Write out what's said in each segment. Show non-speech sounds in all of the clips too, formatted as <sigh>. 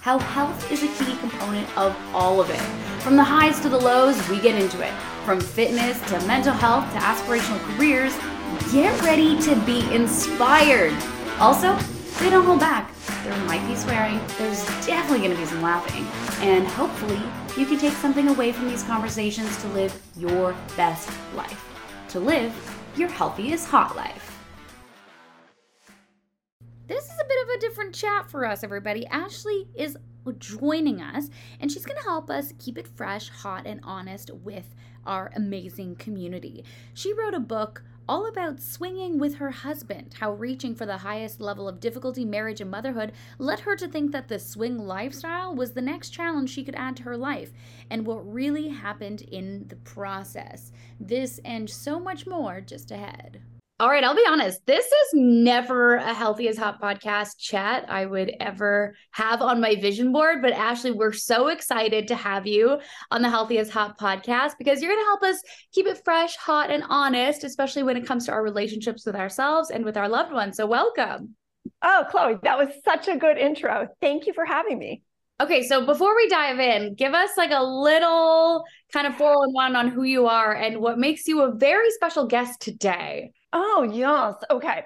How health is a key component of all of it. From the highs to the lows, we get into it. From fitness to mental health to aspirational careers, get ready to be inspired. Also, they don't hold back. There might be swearing, there's definitely gonna be some laughing, and hopefully, you can take something away from these conversations to live your best life. To live your healthiest hot life. This is a bit of a different chat for us, everybody. Ashleigh is joining us, and she's going to help us keep it fresh, hot, and honest with our amazing community. She wrote a book all about swinging with her husband, how reaching for the highest level of difficulty, marriage, and motherhood led her to think that the swing lifestyle was the next challenge she could add to her life, and what really happened in the process. This and so much more just ahead. All right, I'll be honest. This is never a Healthy is Hot podcast chat I would ever have on my vision board. But Ashleigh, we're so excited to have you on the Healthy is Hot podcast because you're going to help us keep it fresh, hot, and honest, especially when it comes to our relationships with ourselves and with our loved ones. So, welcome. Oh, Chloe, that was such a good intro. Thank you for having me. Okay, so before we dive in, give us like a little kind of 411 on who you are and what makes you a very special guest today. Oh, yes. Okay.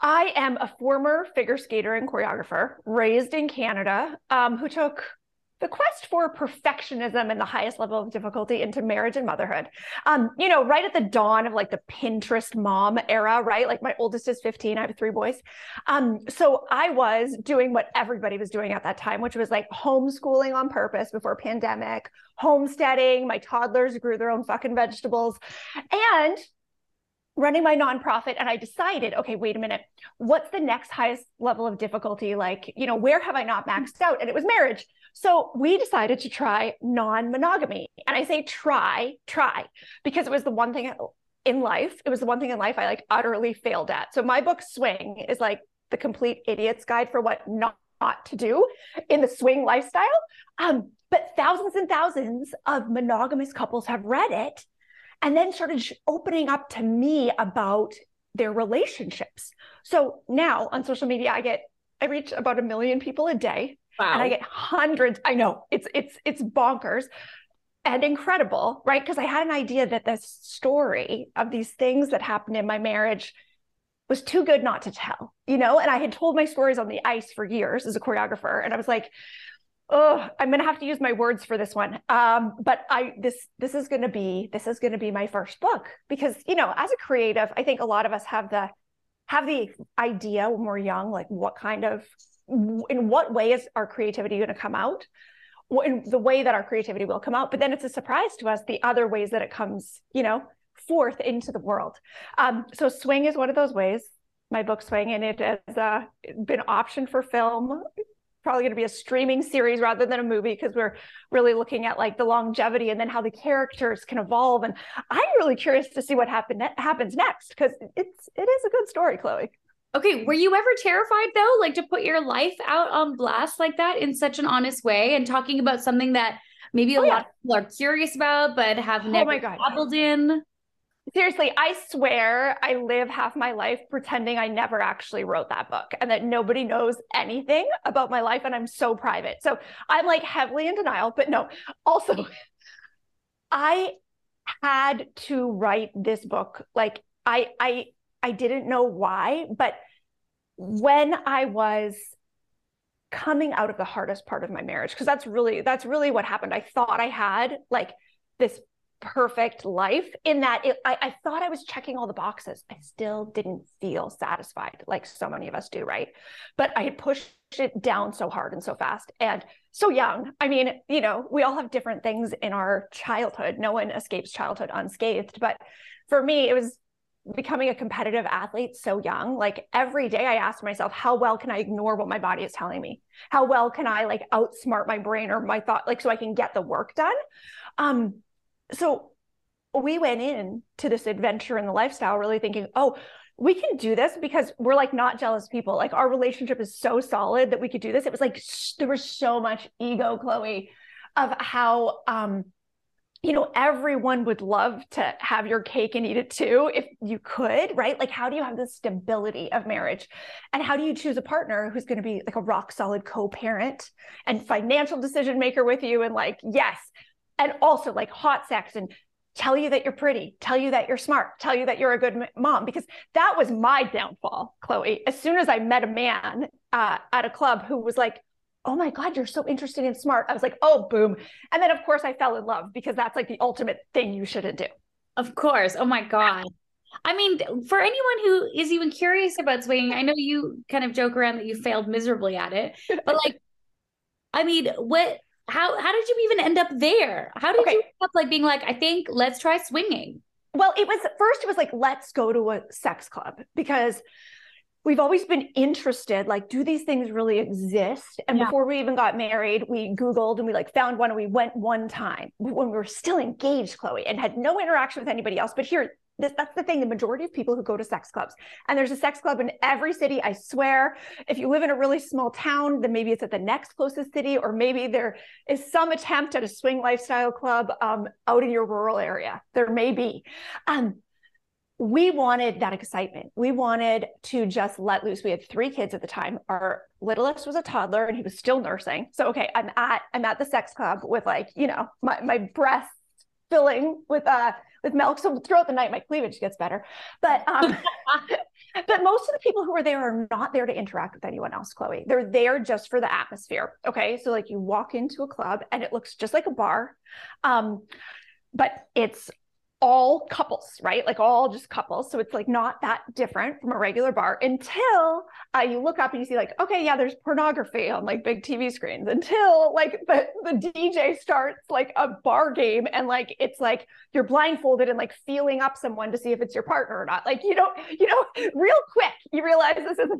I am a former figure skater and choreographer raised in Canada um, who took the quest for perfectionism and the highest level of difficulty into marriage and motherhood. Um, you know, right at the dawn of like the Pinterest mom era, right? Like my oldest is 15, I have three boys. Um, so I was doing what everybody was doing at that time, which was like homeschooling on purpose before pandemic, homesteading. My toddlers grew their own fucking vegetables. And running my nonprofit and I decided, okay, wait a minute, what's the next highest level of difficulty? Like, you know, where have I not maxed out? And it was marriage. So we decided to try non monogamy. And I say try, try, because it was the one thing in life, it was the one thing in life I like utterly failed at. So my book, Swing, is like the complete idiot's guide for what not, to do in the swing lifestyle. Um, but thousands and thousands of monogamous couples have read it and then started opening up to me about their relationships. So now on social media, I get I reach about a million people a day, wow. and I get hundreds. I know it's it's it's bonkers and incredible, right? Because I had an idea that this story of these things that happened in my marriage was too good not to tell, you know. And I had told my stories on the ice for years as a choreographer, and I was like, oh i'm gonna have to use my words for this one. Um, but i this this is gonna be this is gonna be my first book because you know as a creative i think a lot of us have the have the idea when we're young like what kind of in what way is our creativity going to come out? In the way that our creativity will come out but then it's a surprise to us the other ways that it comes you know forth into the world. Um, so swing is one of those ways. My book swing and it has uh, been optioned for film probably going to be a streaming series rather than a movie because we're really looking at like the longevity and then how the characters can evolve. And i'm really curious to see what happen happens next because it's it is a good story chloe. Okay were you ever terrified though like to put your life out on blast like that in such an honest way and talking about something that maybe a oh, lot yeah. of people are curious about but have oh never dabbled in seriously, I swear I live half my life pretending I never actually wrote that book and that nobody knows anything about my life and I'm so private. So I'm like heavily in denial, but no. Also, <laughs> I had to write this book. Like I I I didn't know why, but when I was coming out of the hardest part of my marriage because that's really that's really what happened. I thought I had like this perfect life in that it, I, I thought I was checking all the boxes. I still didn't feel satisfied like so many of us do, right? But I had pushed it down so hard and so fast and so young. I mean, you know, we all have different things in our childhood. No one escapes childhood unscathed. But for me, it was becoming a competitive athlete so young like every day i asked myself how well can i ignore what my body is telling me how well can i like outsmart my brain or my thought like so i can get the work done um so we went in to this adventure in the lifestyle really thinking oh we can do this because we're like not jealous people like our relationship is so solid that we could do this it was like there was so much ego chloe of how um you know, everyone would love to have your cake and eat it too if you could, right? Like, how do you have the stability of marriage? And how do you choose a partner who's going to be like a rock solid co parent and financial decision maker with you? And like, yes. And also like hot sex and tell you that you're pretty, tell you that you're smart, tell you that you're a good mom, because that was my downfall, Chloe. As soon as I met a man uh, at a club who was like, oh my God, you're so interesting and smart. I was like, oh, boom. And then, of course, I fell in love because that's like the ultimate thing you shouldn't do. Of course. Oh my God. I mean, for anyone who is even curious about swinging, I know you kind of joke around that you failed miserably at it, but like, I mean, what, how, how did you even end up there? How did okay. you end up like being like, I think let's try swinging? Well, it was first, it was like, let's go to a sex club because we've always been interested like do these things really exist and yeah. before we even got married we googled and we like found one and we went one time when we were still engaged chloe and had no interaction with anybody else but here this, that's the thing the majority of people who go to sex clubs and there's a sex club in every city i swear if you live in a really small town then maybe it's at the next closest city or maybe there is some attempt at a swing lifestyle club um, out in your rural area there may be um, we wanted that excitement. We wanted to just let loose. We had three kids at the time. Our littlest was a toddler and he was still nursing. So okay, I'm at I'm at the sex club with like, you know, my my breast filling with uh with milk. So throughout the night my cleavage gets better. But um <laughs> but most of the people who are there are not there to interact with anyone else, Chloe. They're there just for the atmosphere. Okay. So like you walk into a club and it looks just like a bar. Um but it's all couples, right? Like all just couples. So it's like not that different from a regular bar until uh, you look up and you see like, okay, yeah, there's pornography on like big TV screens until like the, the DJ starts like a bar game and like it's like you're blindfolded and like feeling up someone to see if it's your partner or not. Like you don't, you know, <laughs> real quick you realize this is a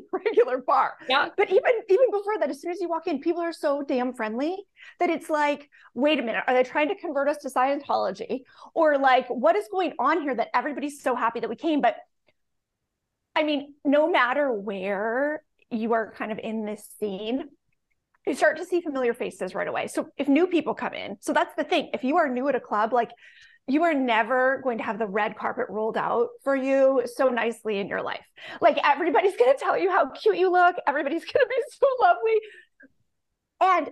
regular bar. Yeah. But even even before that, as soon as you walk in, people are so damn friendly that it's like, wait a minute, are they trying to convert us to Scientology or like what? what is going on here that everybody's so happy that we came? But I mean, no matter where you are kind of in this scene, you start to see familiar faces right away. So if new people come in, so that's the thing. If you are new at a club, like you are never going to have the red carpet rolled out for you so nicely in your life. Like everybody's going to tell you how cute you look, everybody's going to be <laughs> so lovely. And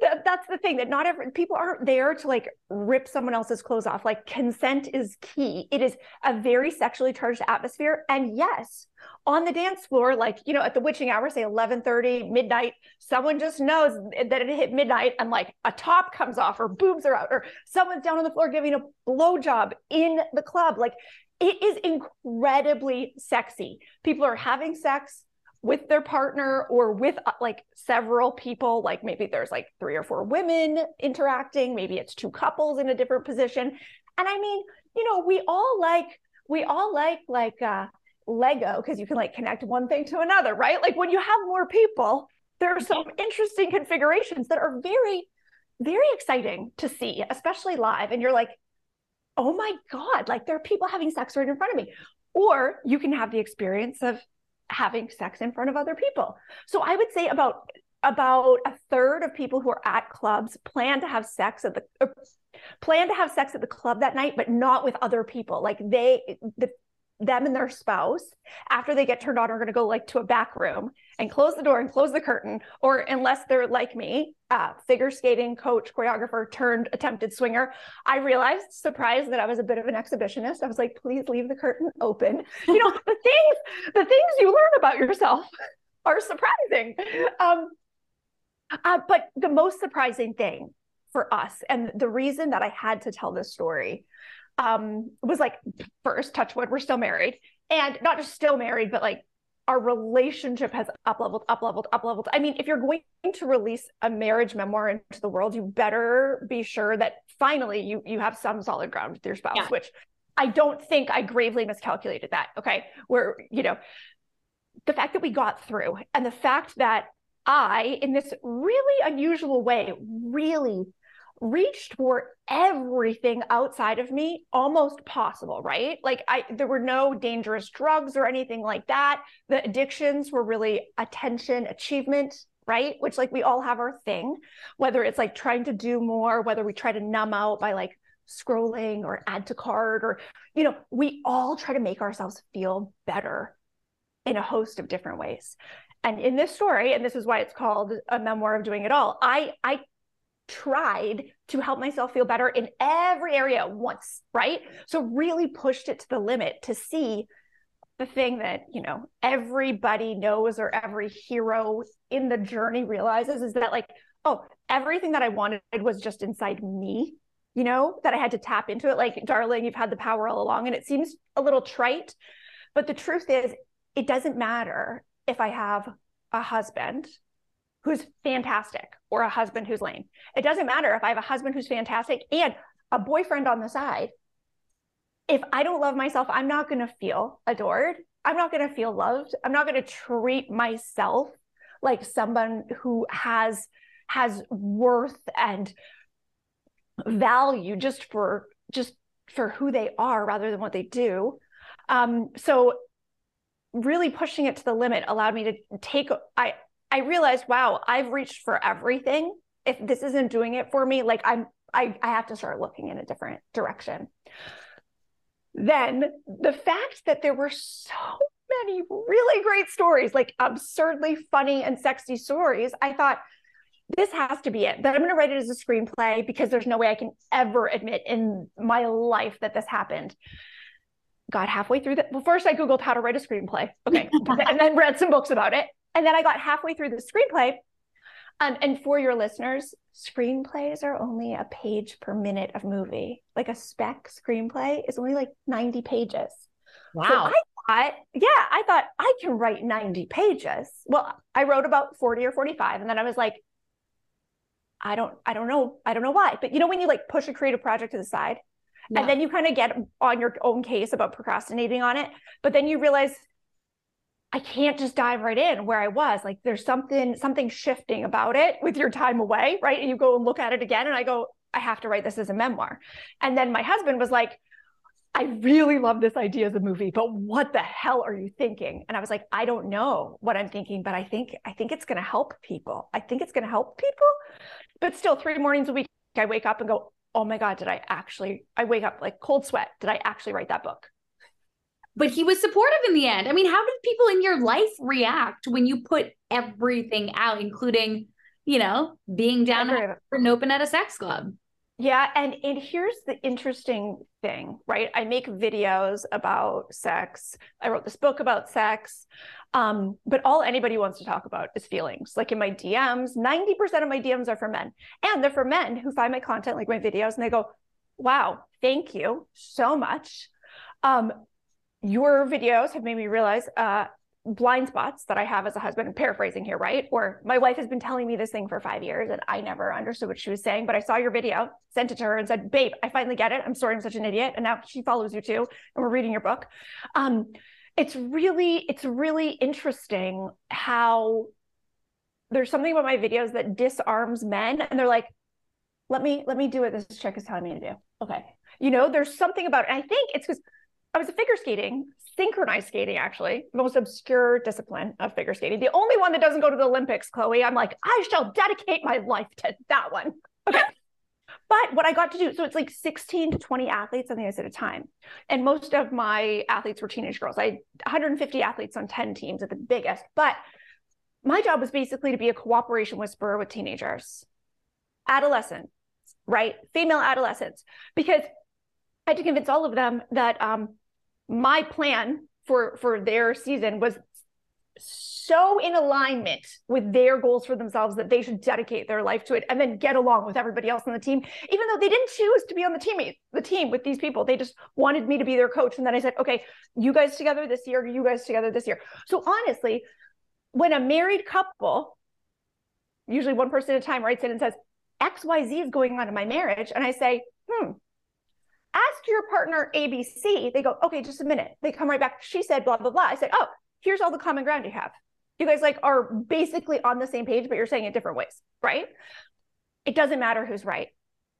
th- that's the thing that not every people aren't there to like rip someone else's clothes off. Like consent is key. It is a very sexually charged atmosphere. And yes, on the dance floor, like, you know, at the witching hour, say 11 30, midnight, someone just knows that it hit midnight and like a top comes off or boobs are out or someone's down on the floor giving a blowjob in the club. Like it is incredibly sexy. People are having sex with their partner or with uh, like several people like maybe there's like three or four women interacting maybe it's two couples in a different position. And i mean you know we all like we all like like uh lego because you can like connect one thing to another right? Like when you have more people there are some interesting configurations that are very very exciting to see especially live. And you're like oh my god like there are people having sex right in front of me. Or you can have the experience of having sex in front of other people. So I would say about about a third of people who are at clubs plan to have sex at the uh, plan to have sex at the club that night but not with other people like they the them and their spouse after they get turned on are going to go like to a back room and close the door and close the curtain or unless they're like me uh, figure skating coach choreographer turned attempted swinger i realized surprised that i was a bit of an exhibitionist. I was like please leave the curtain open. You know <laughs> the things the things you learn about yourself <laughs> are surprising. Um, uh, but the most surprising thing for us and the reason that i had to tell this story um, was like, first, touch wood, we're still married. And not just still married, but like our relationship has up leveled, up leveled, up leveled. I mean, if you're going to release a marriage memoir into the world, you better be sure that finally you you have some solid ground with your spouse, yeah. which I don't think I gravely miscalculated that. Okay. Where, you know, the fact that we got through and the fact that I, in this really unusual way, really reached for everything outside of me almost possible right? Like i there were no dangerous drugs or anything like that. The addictions were really attention achievement right? Which like we all have our thing whether it's like trying to do more whether we try to numb out by like scrolling or add to cart or you know we all try to make ourselves feel better in a host of different ways. And in this story and this is why it's called a memoir of doing it all i i tried to help myself feel better in every area once, right? So really pushed it to the limit to see the thing that, you know, everybody knows or every hero in the journey realizes is that like, oh, everything that I wanted was just inside me, you know, that I had to tap into it like, darling, you've had the power all along and it seems a little trite, but the truth is it doesn't matter if I have a husband who's fantastic or a husband who's lame. It doesn't matter if I have a husband who's fantastic and a boyfriend on the side. If I don't love myself, I'm not going to feel adored. I'm not going to feel loved. I'm not going to treat myself like someone who has has worth and value just for just for who they are rather than what they do. Um, so really pushing it to the limit allowed me to take I I realized, wow, I've reached for everything. If this isn't doing it for me, like I'm, I, I have to start looking in a different direction. Then the fact that there were so many really great stories, like absurdly funny and sexy stories, I thought, this has to be it. That I'm going to write it as a screenplay because there's no way I can ever admit in my life that this happened. Got halfway through that. Well, first I Googled how to write a screenplay. Okay. <laughs> and then read some books about it. And then I got halfway through the screenplay. Um, and for your listeners, screenplays are only a page per minute of movie. Like a spec screenplay is only like 90 pages. Wow. So I thought, yeah, I thought I can write 90 pages. Well, I wrote about 40 or 45. And then I was like, I don't, I don't know. I don't know why. But you know, when you like push a creative project to the side yeah. and then you kind of get on your own case about procrastinating on it, but then you realize I can't just dive right in where I was. Like there's something something shifting about it with your time away, right? And you go and look at it again and I go, I have to write this as a memoir. And then my husband was like, I really love this idea as a movie, but what the hell are you thinking? And I was like, I don't know what I'm thinking, but I think I think it's going to help people. I think it's going to help people. But still 3 mornings a week I wake up and go, "Oh my god, did I actually I wake up like cold sweat. Did I actually write that book?" But he was supportive in the end. I mean, how did people in your life react when you put everything out, including, you know, being down and open at a sex club? Yeah, and and here's the interesting thing, right? I make videos about sex. I wrote this book about sex. Um, but all anybody wants to talk about is feelings. Like in my DMs, 90% of my DMs are for men. And they're for men who find my content, like my videos, and they go, Wow, thank you so much. Um, your videos have made me realize uh, blind spots that I have as a husband. I'm paraphrasing here, right? Or my wife has been telling me this thing for five years and I never understood what she was saying. But I saw your video, sent it to her, and said, "Babe, I finally get it. I'm sorry, I'm such an idiot." And now she follows you too, and we're reading your book. Um, it's really, it's really interesting how there's something about my videos that disarms men, and they're like, "Let me, let me do what this chick is telling me to do." Okay, you know, there's something about it. I think it's because I was figure skating, synchronized skating, actually, the most obscure discipline of figure skating. The only one that doesn't go to the Olympics, Chloe. I'm like, I shall dedicate my life to that one. Okay. but what I got to do, so it's like 16 to 20 athletes on the ice at a time. And most of my athletes were teenage girls. I had 150 athletes on 10 teams at the biggest. But my job was basically to be a cooperation whisperer with teenagers, adolescents, right? Female adolescents, because I had to convince all of them that um, my plan for for their season was so in alignment with their goals for themselves that they should dedicate their life to it and then get along with everybody else on the team. Even though they didn't choose to be on the team the team with these people they just wanted me to be their coach. And then i said okay you guys together this year you guys together this year. So honestly when a married couple usually one person at a time writes in and says xyz is going on in my marriage. And i say hmm Ask your partner ABC. They go, okay, just a minute. They come right back. She said blah, blah, blah. I said, oh, here's all the common ground you have. You guys like are basically on the same page, but you're saying it different ways, right? It doesn't matter who's right,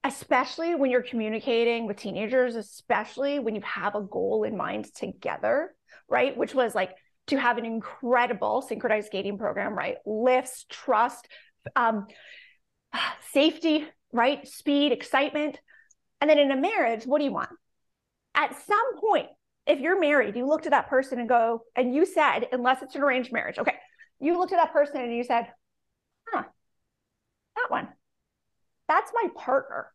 especially when you're communicating with teenagers, especially when you have a goal in mind together, right? Which was like to have an incredible synchronized skating program, right? Lifts, trust, um, safety, right? Speed, excitement. And then in a marriage, what do you want? At some point, if you're married, you look to that person and go, and you said, unless it's an arranged marriage, okay, you looked at that person and you said, huh, that one, that's my partner.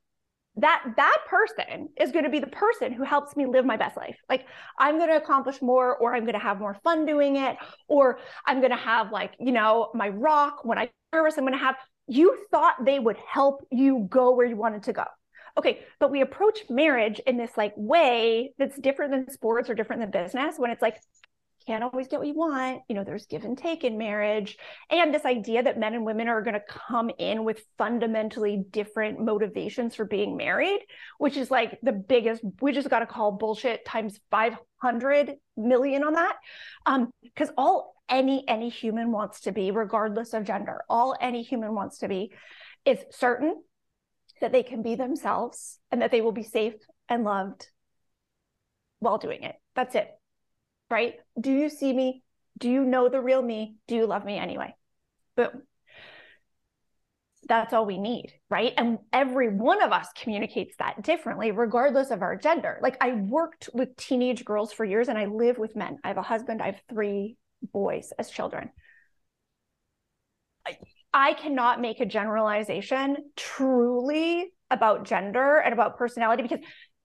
That that person is going to be the person who helps me live my best life. Like I'm going to accomplish more, or I'm going to have more fun doing it, or I'm going to have like you know my rock when I'm nervous. I'm going to have. You thought they would help you go where you wanted to go. Okay, but we approach marriage in this like way that's different than sports or different than business when it's like can't always get what you want. You know, there's give and take in marriage. And this idea that men and women are going to come in with fundamentally different motivations for being married, which is like the biggest, we just got to call bullshit times 500 million on that. Um, because all any any human wants to be, regardless of gender, all any human wants to be is certain that they can be themselves and that they will be safe and loved while doing it. That's it right? Do you see me? Do you know the real me? Do you love me anyway? Boom. That's all we need, right? And every one of us communicates that differently, regardless of our gender. Like I worked with teenage girls for years and I live with men. I have a husband, I have three boys as children. I cannot make a generalization truly about gender and about personality because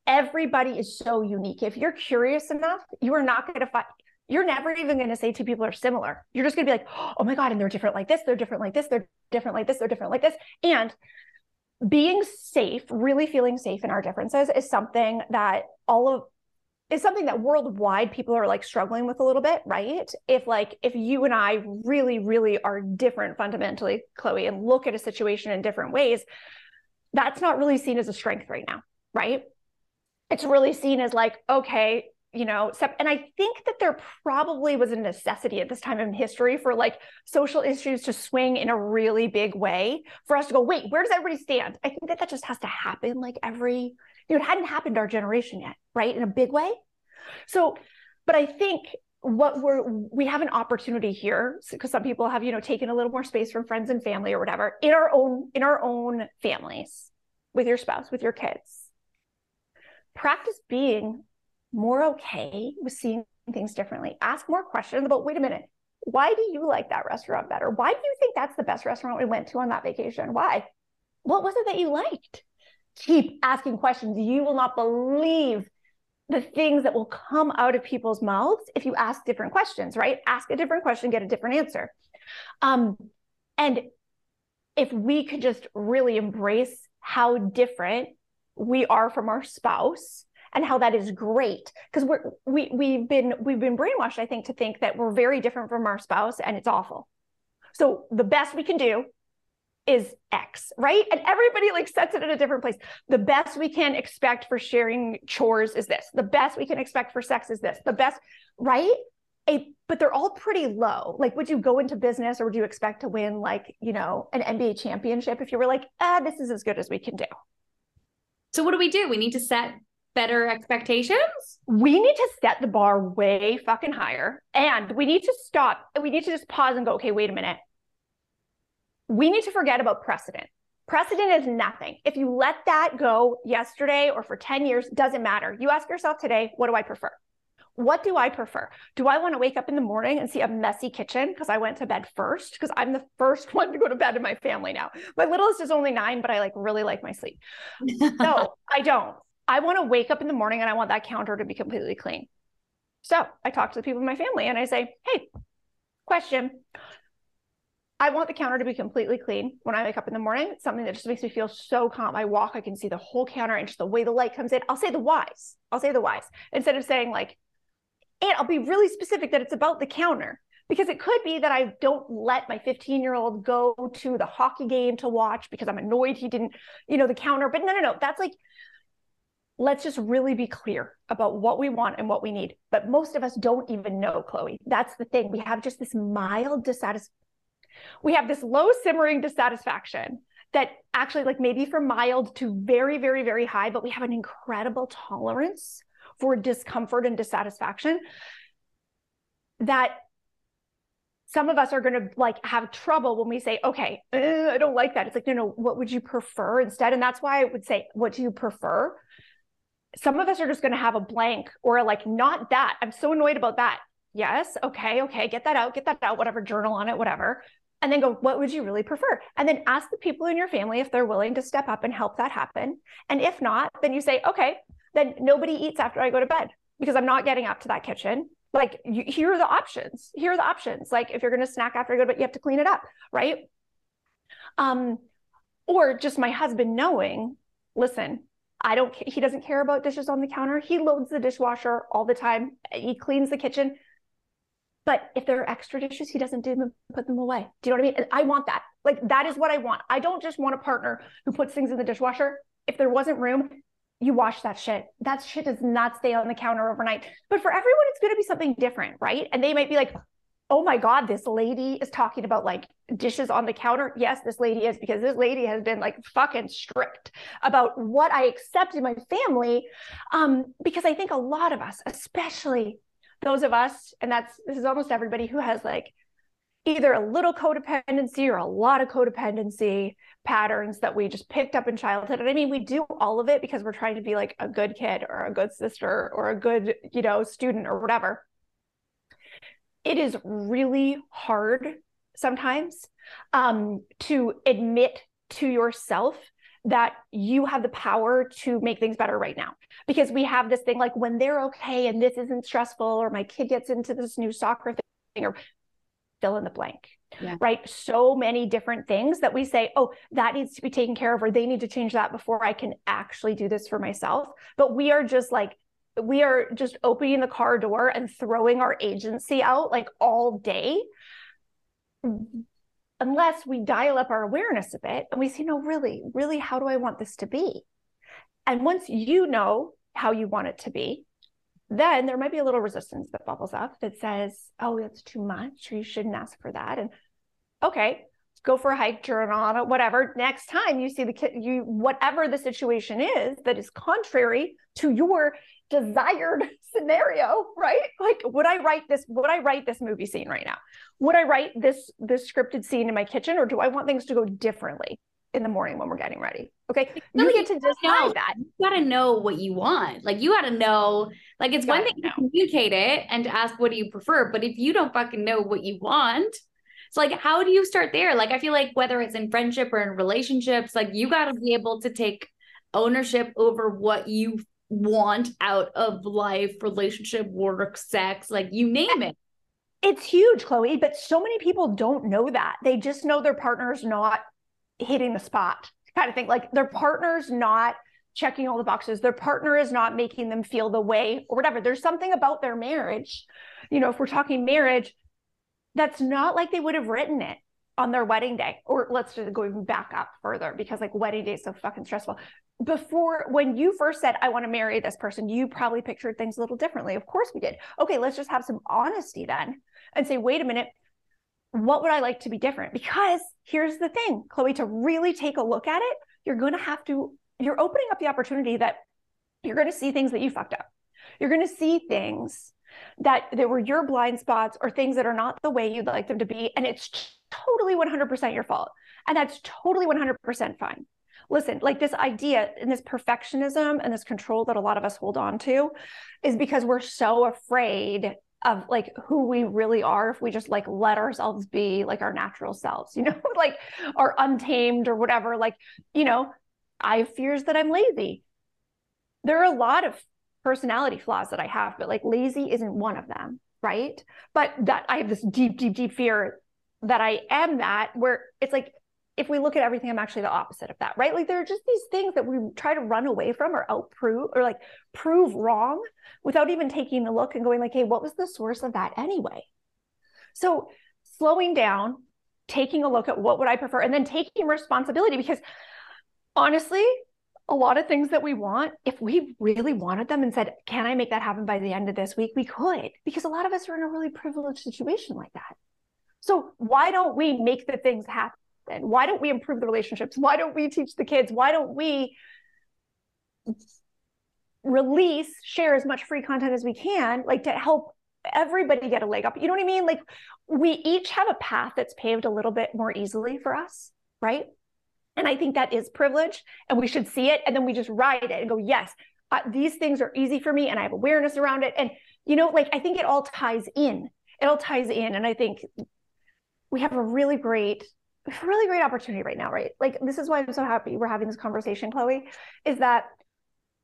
everybody is so unique. If you're curious enough, you are not going to find, you're never even going to say two people are similar. You're just going to be like, oh my God, and they're different like this, they're different like this, they're different like this, they're different like this. And being safe, really feeling safe in our differences is something that all of is something that worldwide people are like struggling with a little bit, right? If like if you and I really, really are different fundamentally, Chloe, and look at a situation in different ways, that's not really seen as a strength right now, right? it's really seen as like, okay, you know, and I think that there probably was a necessity at this time in history for like social issues to swing in a really big way for us to go, wait, where does everybody stand? I think that that just has to happen like every, you know, it hadn't happened to our generation yet, right? In a big way. So, but I think what we're we have an opportunity here because some people have you know taken a little more space from friends and family or whatever in our own in our own families with your spouse with your kids practice being more okay with seeing things differently. Ask more questions about, wait a minute, why do you like that restaurant better? Why do you think that's the best restaurant we went to on that vacation? Why? What was it that you liked? Keep asking questions. You will not believe the things that will come out of people's mouths if you ask different questions, right? Ask a different question, get a different answer. Um, and if we could just really embrace how different we are from our spouse and how that is great because we're we we've been we've been brainwashed i think to think that we're very different from our spouse and it's awful so the best we can do is x right and everybody like sets it in a different place the best we can expect for sharing chores is this the best we can expect for sex is this the best right a, but they're all pretty low like would you go into business or would you expect to win like you know an nba championship if you were like ah this is as good as we can do so what do we do? We need to set better expectations? We need to set the bar way fucking higher. And we need to stop. We need to just pause and go, okay, wait a minute. We need to forget about precedent. Precedent is nothing. If you let that go yesterday or for 10 years, doesn't matter. You ask yourself today, what do I prefer? what do I prefer? Do I want to wake up in the morning and see a messy kitchen because I went to bed first? Because I'm the first <laughs> one to go to bed in my family now. My littlest is only nine, but I like really like my sleep. <laughs> no, I don't. I want to wake up in the morning and I want that counter to be completely clean. So I talk to the people in my family and I say, hey, question. I want the counter to be completely clean when I wake up in the morning. Something that just makes me feel so calm. I walk, I can see the whole counter and just the way the light comes in. I'll say the whys. I'll say the whys instead of saying like, and I'll be really specific that it's about the counter because it could be that I don't let my 15 year old go to the hockey game to watch because I'm annoyed he didn't, you know, the counter. But no, no, no. That's like, let's just really be clear about what we want and what we need. But most of us don't even know, Chloe. That's the thing. We have just this mild dissatisfaction. We have this low simmering dissatisfaction that actually, like maybe from mild to very, very, very high, but we have an incredible tolerance for discomfort and dissatisfaction that some of us are going to like have trouble when we say okay uh, i don't like that. It's like no no what would you prefer instead? And that's why i would say what do you prefer? Some of us are just going to have a blank or like not that. I'm so annoyed about that. Yes okay okay get that out get that out whatever journal on it whatever and then go what would you really prefer and then ask the people in your family if they're willing to step up and help that happen and if not then you say okay then nobody eats after i go to bed because i'm not getting up to that kitchen like you, here are the options here are the options like if you're going to snack after i go to bed you have to clean it up right um or just my husband knowing listen I don't, he doesn't care about dishes on the counter. He loads the dishwasher all the time. He cleans the kitchen. But if there are extra dishes, he doesn't do them, put them away. Do you know what I mean? I want that. Like that is what I want. I don't just want a partner who puts things in the dishwasher. If there wasn't room, you wash that shit. That shit does not stay on the counter overnight. But for everyone, it's going to be something different, right? And they might be like, oh my God, this lady is talking about like dishes on the counter. Yes, this lady is because this lady has been like fucking strict about what I accept in my family. Um, because I think a lot of us, especially those of us, and that's this is almost everybody who has like either a little codependency or a lot of codependency patterns that we just picked up in childhood. And I mean, we do all of it because we're trying to be like a good kid or a good sister or a good, you know, student or whatever it is really hard sometimes um, to admit to yourself that you have the power to make things better right now. Because we have this thing like when they're okay and this isn't stressful or my kid gets into this new soccer thing or fill in the blank yeah. right? So many different things that we say oh that needs to be taken care of or they need to change that before i can actually do this for myself. But we are just like we are just opening the car door and throwing our agency out like all day unless we dial up our awareness a bit and we say no really really how do i want this to be? And once you know how you want it to be then there might be a little resistance that bubbles up that says oh that's too much or you shouldn't ask for that and okay go for a hike journal whatever next time you see the kid you whatever the situation is that is contrary to your desired <laughs> scenario, right? Like, would I write this? Would I write this movie scene right now? Would I write this this scripted scene in my kitchen, or do I want things to go differently in the morning when we're getting ready? Okay, you, you get to decide know, that. You got to know what you want. Like, you got to know. Like, it's one thing know. to communicate it and to ask what do you prefer, but if you don't fucking know what you want. It's like, how do you start there? Like, I feel like whether it's in friendship or in relationships, like you got to be able to take ownership over what you want out of life, relationship, work, sex, like you name it. It's huge, Chloe, but so many people don't know that. They just know their partner's not hitting the spot, kind of thing. Like their partner's not checking all the boxes. Their partner is not making them feel the way or whatever. There's something about their marriage, you know, if we're talking marriage, that's not like they would have written it on their wedding day. Or let's just go even back up further because like wedding day is so fucking stressful before when you first said i want to marry this person you probably pictured things a little differently. Of course we did. Okay let's just have some honesty then and say wait a minute. What would i like to be different? Because here's the thing chloe to really take a look at it you're going to have to you're opening up the opportunity that you're going to see things that you fucked up. You're going to see things that there were your blind spots or things that are not the way you'd like them to be and it's totally 100% your fault and that's totally 100% fine listen, like this idea and this perfectionism and this control that a lot of us hold on to is because we're so afraid of like who we really are if we just like let ourselves be like our natural selves, <laughs> you know, like or untamed or whatever. Like, you know, I have fears that I'm lazy. There are a lot of personality flaws that I have, but like lazy isn't one of them, right? But that I have this deep, deep, deep fear that I am that where it's like if we look at everything, I'm actually the opposite of that, right? Like there are just these things that we try to run away from or outprove or like prove wrong without even taking a look and going like, hey, what was the source of that anyway? So slowing down, taking a look at what would I prefer, and then taking responsibility because honestly, a lot of things that we want, if we really wanted them and said, Can I make that happen by the end of this week? We could, because a lot of us are in a really privileged situation like that. So, why don't we make the things happen? Why don't we improve the relationships? Why don't we teach the kids? Why don't we release, share as much free content as we can, like to help everybody get a leg up? You know what I mean? Like, we each have a path that's paved a little bit more easily for us, right? And I think that is privilege and we should see it. And then we just ride it and go, yes, uh, these things are easy for me and I have awareness around it. And, you know, like I think it all ties in. It all ties in. And I think we have a really great, really great opportunity right now, right? Like this is why I'm so happy we're having this conversation, Chloe, is that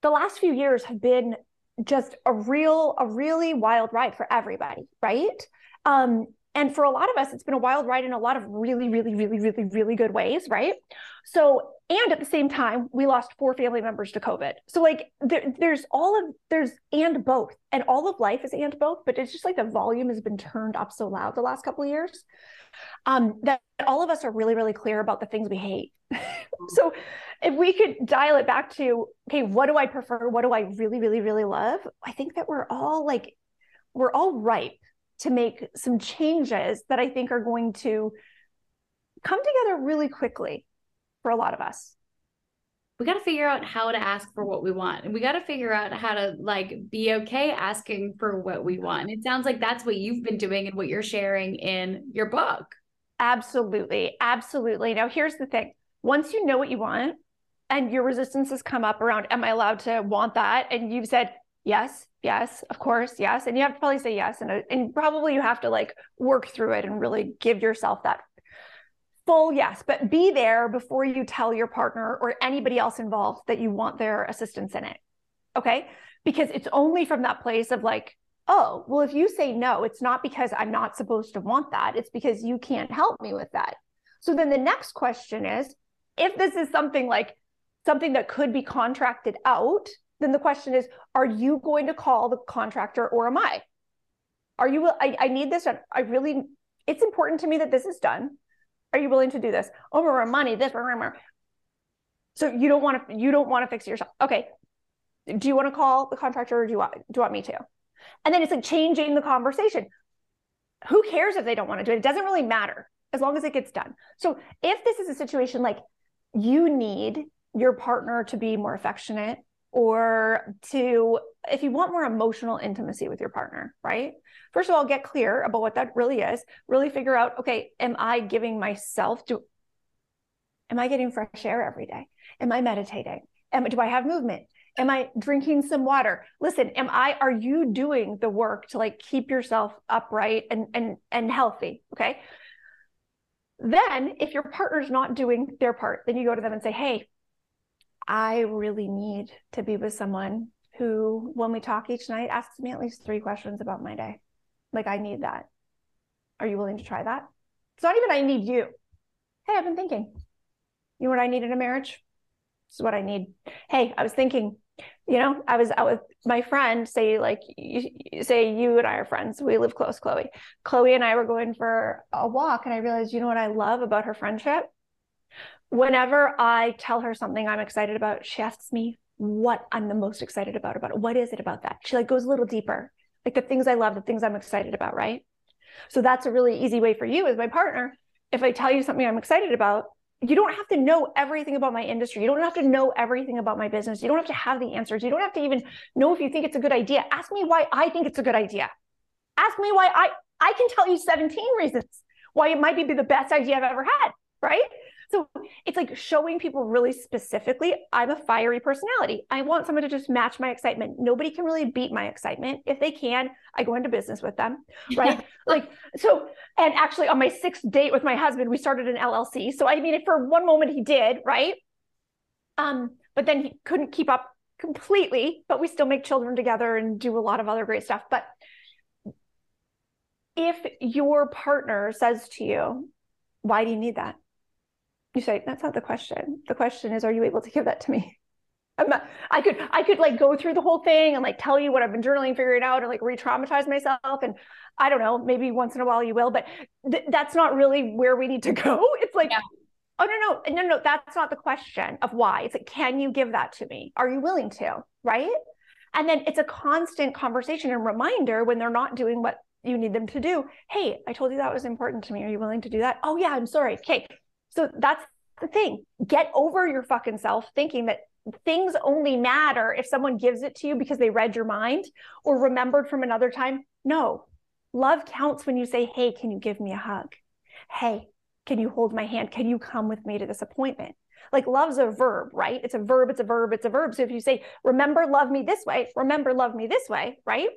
the last few years have been just a real, a really wild ride for everybody, right? Um, and for a lot of us, it's been a wild ride in a lot of really, really, really, really, really good ways, right? So, and at the same time, we lost four family members to COVID. So, like, there, there's all of, there's and both. And all of life is and both, but it's just like the volume has been turned up so loud the last couple of years um, that all of us are really, really clear about the things we hate. <laughs> so, if we could dial it back to, okay, what do I prefer? What do I really, really, really love? I think that we're all like, we're all ripe to make some changes that I think are going to come together really quickly for a lot of us. We got to figure out how to ask for what we want. And we got to figure out how to like be okay asking for what we want. It sounds like that's what you've been doing and what you're sharing in your book. Absolutely. Absolutely. Now, here's the thing once you know what you want and your resistance has come up around, am I allowed to want that? And you've said, yes, yes, of course, yes. And you have to probably say yes. And, uh, and probably you have to like work through it and really give yourself that full yes, but be there before you tell your partner or anybody else involved that you want their assistance in it. Okay. Because it's only from that place of like, oh, well, if you say no, it's not because I'm not supposed to want that. It's because you can't help me with that. So then the next question is if this is something like something that could be contracted out, then the question is are you going to call the contractor or am I? Are you, I, I need this. I really, it's important to me that this is done. Are you willing to do this? Over oh, money, this, so you don't want to, you don't want to fix it yourself. Okay. Do you want to call the contractor or do you want, do you want me to? And then it's like changing the conversation. Who cares if they don't want to do it? It doesn't really matter as long as it gets done. So if this is a situation like you need your partner to be more affectionate or to if you want more emotional intimacy with your partner right? First of all get clear about what that really is. Really figure out okay am i giving myself to am i getting fresh air every day? Am i meditating? Am, do i have movement? Am i drinking some water? Listen am i are you doing the work to like keep yourself upright and and and healthy okay? Then if your partner's not doing their part then you go to them and say hey I really need to be with someone who, when we talk each night, asks me at least three questions about my day. Like, I need that. Are you willing to try that? It's not even I need you. Hey, I've been thinking. You know what I need in a marriage? This is what I need. Hey, I was thinking, you know, I was out with my friend, say, like, you, say you and I are friends. We live close, Chloe. Chloe and I were going for a walk, and I realized, you know what I love about her friendship? Whenever I tell her something I'm excited about, she asks me what I'm the most excited about about it. What is it about that? She like goes a little deeper. Like the things I love, the things I'm excited about, right? So that's a really easy way for you as my partner. If I tell you something I'm excited about, you don't have to know everything about my industry. You don't have to know everything about my business. You don't have to have the answers. You don't have to even know if you think it's a good idea. Ask me why I think it's a good idea. Ask me why I I can tell you 17 reasons why it might be the best idea I've ever had, right? So it's like showing people really specifically, I'm a fiery personality. I want someone to just match my excitement. Nobody can really beat my excitement. If they can, I go into business with them. <laughs> Right. like, so, and actually on my sixth date with my husband, we started an LLC. So I mean, for one moment he did, right? Um, but then he couldn't keep up completely, but we still make children together and do a lot of other great stuff. But if your partner says to you, why do you need that? You say that's not the question. The question is are you able to give that to me? <laughs> I'm not, I could I could like go through the whole thing and like tell you what I've been journaling, figuring out, and like re-traumatize myself. And I don't know, maybe once in a while you will, but th- that's not really where we need to go. <laughs> It's like, yeah. oh no no no no that's not the question of why. It's like can you give that to me? Are you willing to? Right? And then it's a constant conversation and reminder when they're not doing what you need them to do. Hey i told you that was important to me. Are you willing to do that? Oh yeah i'm sorry. Okay so that's the thing get over your fucking self thinking that things only matter if someone gives it to you because they read your mind or remembered from another time no love counts when you say hey can you give me a hug hey can you hold my hand? Can you come with me to this appointment? Like love's a verb, right? It's a verb, it's a verb, it's a verb. So if you say, remember, love me this way, remember, love me this way, right?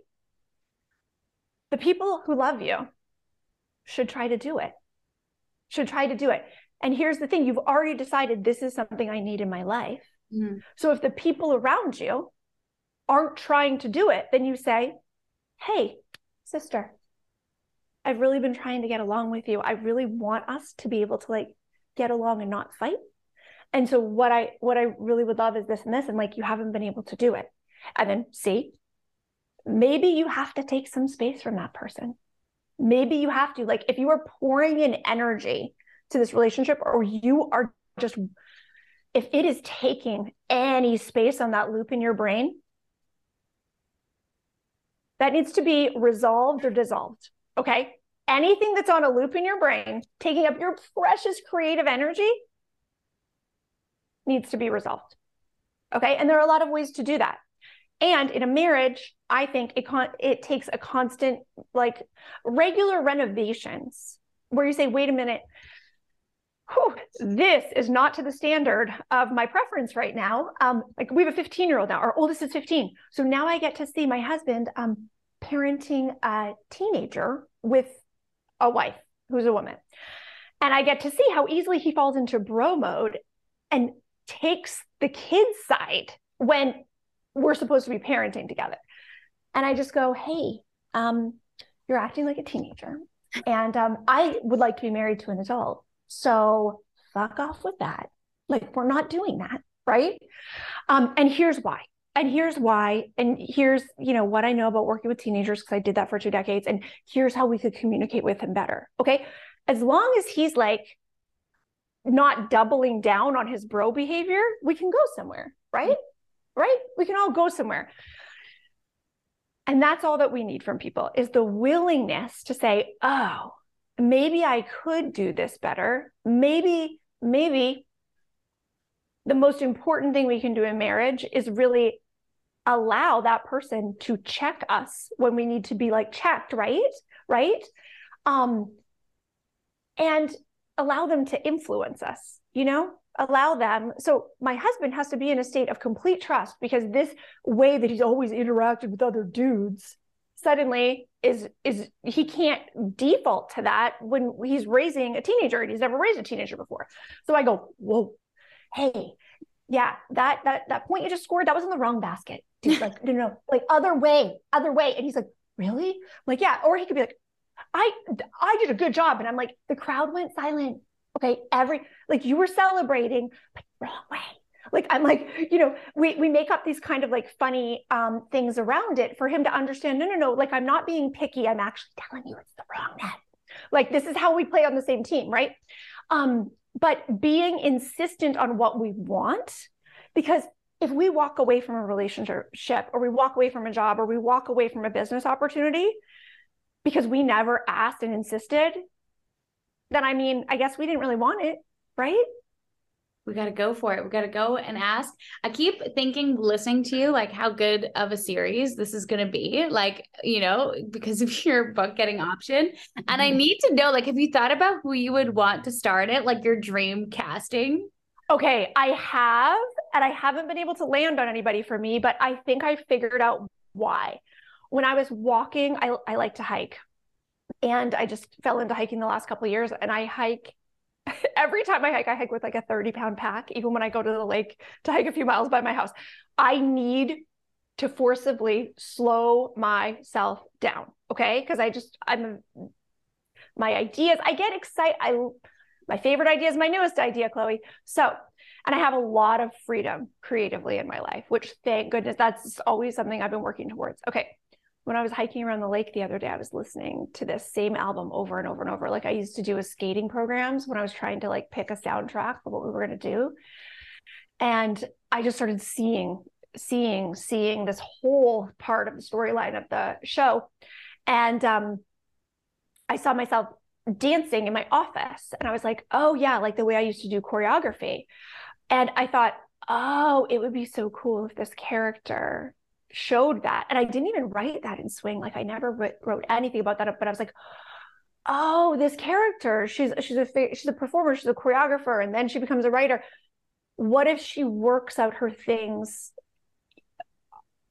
The people who love you should try to do it, should try to do it. And here's the thing you've already decided this is something I need in my life. Mm. So if the people around you aren't trying to do it, then you say, hey, sister, I've really been trying to get along with you. I really want us to be able to like get along and not fight. And so what I what I really would love is this and this and like you haven't been able to do it. And then see, maybe you have to take some space from that person. Maybe you have to like if you are pouring in energy to this relationship or you are just if it is taking any space on that loop in your brain, that needs to be resolved or dissolved. Okay. Anything that's on a loop in your brain, taking up your precious creative energy, needs to be resolved. Okay. And there are a lot of ways to do that. And in a marriage, I think it con- it takes a constant, like regular renovations where you say, wait a minute, whew, this is not to the standard of my preference right now. Um, like we have a 15 year old now, our oldest is 15. So now I get to see my husband um, parenting a teenager with a wife who's a woman. And I get to see how easily he falls into bro mode and takes the kid's side when we're supposed to be parenting together. And I just go, hey, um, you're acting like a teenager. And um, I would like to be married to an adult. So fuck off with that. Like, we're not doing that. Right. Um, and here's why and here's why and here's you know what i know about working with teenagers because i did that for two decades and here's how we could communicate with him better okay as long as he's like not doubling down on his bro behavior we can go somewhere right right we can all go somewhere and that's all that we need from people is the willingness to say oh maybe i could do this better maybe maybe the most important thing we can do in marriage is really allow that person to check us when we need to be like checked, right? Right? Um, and allow them to influence us, you know? Allow them. So my husband has to be in a state of complete trust because this way that he's always interacted with other dudes suddenly is is he can't default to that when he's raising a teenager and he's never raised a teenager before. So I go, whoa, hey, yeah, that that that point you just scored, that was in the wrong basket. Dude, <laughs> like, no, no, like other way, other way. And he's like, really? I'm like, yeah. Or he could be like, I I did a good job. And I'm like, the crowd went silent. Okay. Every like you were celebrating, but wrong way. Like I'm like, you know, we we make up these kind of like funny um things around it for him to understand. No, no, no. Like I'm not being picky. I'm actually telling you it's the wrong net. Like this is how we play on the same team, right? Um, but being insistent on what we want, because if we walk away from a relationship or we walk away from a job or we walk away from a business opportunity because we never asked and insisted, then I mean, I guess we didn't really want it, right? We got to go for it. We got to go and ask. I keep thinking, listening to you, like how good of a series this is going to be, like, you know, because of <laughs> your book getting option. And I mm-hmm. need to know, like, have you thought about who you would want to start it, like your dream casting? Okay, I have, and I haven't been able to land on anybody for me, but I think I figured out why. When I was walking, I, I like to hike. And I just fell into hiking the last couple of years, and I hike <laughs> every time I hike, I hike with like a 30 pound pack, even when I go to the lake to hike a few miles by my house. I need to forcibly slow myself down. Okay. Cause I just, I'm, my ideas, I get excited. I, my favorite idea is my newest idea, Chloe. So, and I have a lot of freedom creatively in my life, which thank goodness that's always something I've been working towards. Okay. When I was hiking around the lake the other day, I was listening to this same album over and over and over. Like I used to do with skating programs when I was trying to like pick a soundtrack for what we were going to do. And I just started seeing, seeing, seeing this whole part of the storyline of the show. And um, I saw myself dancing in my office. And I was like, oh, yeah, like the way I used to do choreography. And I thought, oh, it would be so cool if this character showed that. And I didn't even write that in Swing. Like I never wrote anything about that. But I was like, oh, this character, she's she's a she's a performer, she's a choreographer, and then she becomes a writer. What if she works out her things?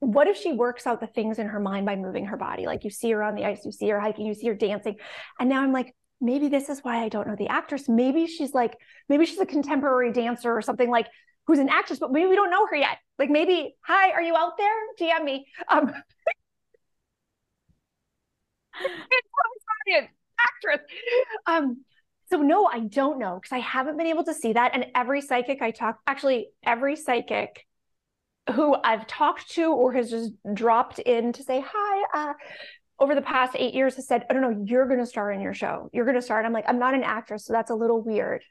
What if she works out the things in her mind by moving her body? Like you see her on the ice, you see her hiking, you see her dancing. And now I'm like, maybe this is why I don't know the actress. Maybe she's like, maybe she's a contemporary dancer or something like who's an actress, but maybe we don't know her yet. Like maybe, hi, are you out there? DM me. Um, <laughs> actress. Um, so no, I don't know because I haven't been able to see that. And every psychic I talk, actually, every psychic who I've talked to or has just dropped in to say hi, uh, over the past eight years has said, "I don't know, you're going to star in your show. You're going to start." I'm like, I'm not an actress, so that's a little weird.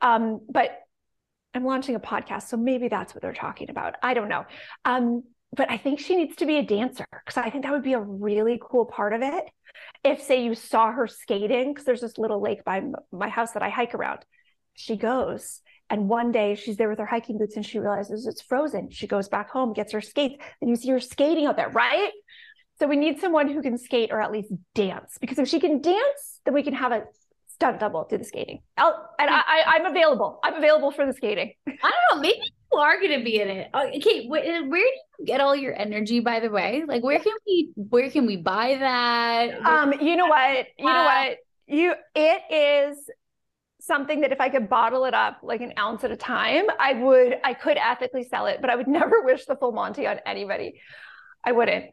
Um, but I'm launching a podcast, so maybe that's what they're talking about. I don't know. Um, but I think she needs to be a dancer because I think that would be a really cool part of it. If, say, you saw her skating, because there's this little lake by my house that I hike around, she goes. And one day she's there with her hiking boots and she realizes it's frozen. She goes back home, gets her skates, and you see her skating out there, right? So we need someone who can skate or at least dance because if she can dance, then we can have a stunt double do the skating. I'll, and I, I, am available. I'm available for the skating. <laughs> I don't know. Maybe you are going to be in it. Uh, okay, where, where do you get all your energy? By the way, like where can we where can we buy that? Um, you know what? You know what? You it is something that if I could bottle it up like an ounce at a time, I would. I could ethically sell it, but I would <laughs> never wish the full Monty on anybody. I wouldn't.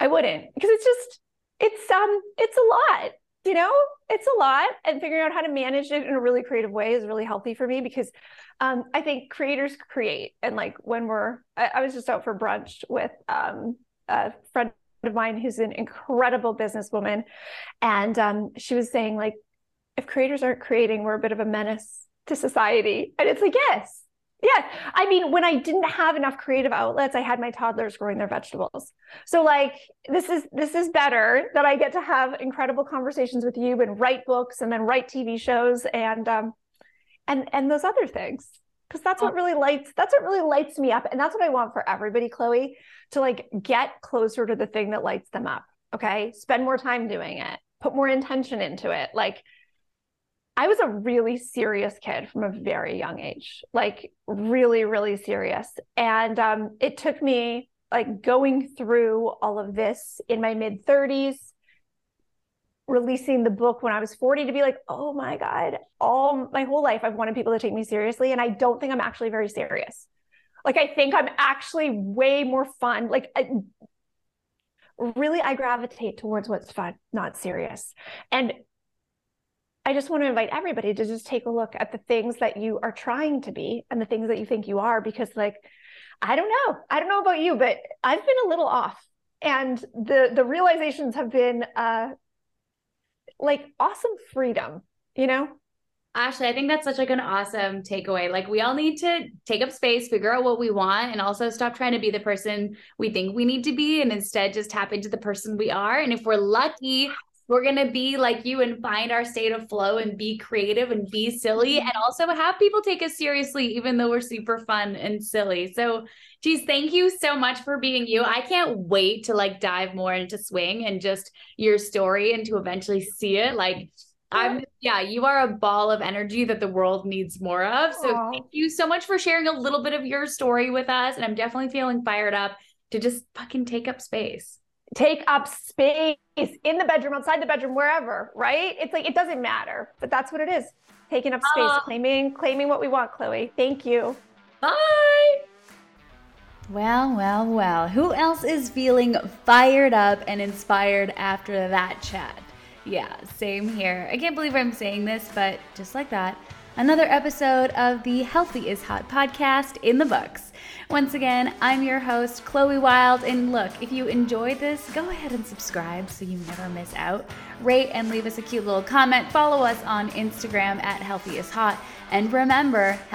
I wouldn't because it's just it's um it's a lot you know, it's a lot. And figuring out how to manage it in a really creative way is really healthy for me because um, I think creators create. And like when we're, I, I was just out for brunch with um, a friend of mine who's an incredible businesswoman. And um, she was saying, like, if creators aren't creating, we're a bit of a menace to society. And it's like, yes, yeah. I mean, when I didn't have enough creative outlets, I had my toddlers growing their vegetables. So like this is this is better that I get to have incredible conversations with you and write books and then write TV shows and um and and those other things. Because that's what really lights that's what really lights me up. And that's what I want for everybody, Chloe, to like get closer to the thing that lights them up. Okay. Spend more time doing it, put more intention into it. Like I was a really serious kid from a very young age, like really, really serious. And um, it took me like going through all of this in my mid 30s, releasing the book when I was 40 to be like, oh my God, all my whole life I've wanted people to take me seriously. And I don't think I'm actually very serious. Like, I think I'm actually way more fun. Like, I, really, I gravitate towards what's fun, not serious. And I just want to invite everybody to just take a look at the things that you are trying to be and the things that you think you are, because, like, I don't know. I don't know about you, but I've been a little off. And the the realizations have been uh like awesome freedom, you know? Ashleigh, I think that's such like an awesome takeaway. Like we all need to take up space, figure out what we want, and also stop trying to be the person we think we need to be and instead just tap into the person we are. And if we're lucky, we're going to be like you and find our state of flow and be creative and be silly mm-hmm. and also have people take us seriously even though we're super fun and silly so geez thank you so much for being you i can't wait to like dive more into swing and just your story and to eventually see it like I'm yeah, you are a ball of energy that the world needs more of. So Aww. thank you so much for sharing a little bit of your story with us. And I'm definitely feeling fired up to just fucking take up space take up space in the bedroom, outside the bedroom, wherever, right? It's like it doesn't matter, but that's what it is. Taking up space, uh, claiming, claiming what we want, Chloe. Thank you. Bye. Well, well, well. Who else is feeling fired up and inspired after that chat? Yeah, same here. I can't believe I'm saying this, but just like that, another episode of the Healthy is Hot podcast in the books. Once again, I'm your host, Chloe Wilde. And look, if you enjoyed this, go ahead and subscribe so you never miss out. Rate and leave us a cute little comment. Follow us on Instagram at Healthy is Hot. And remember, health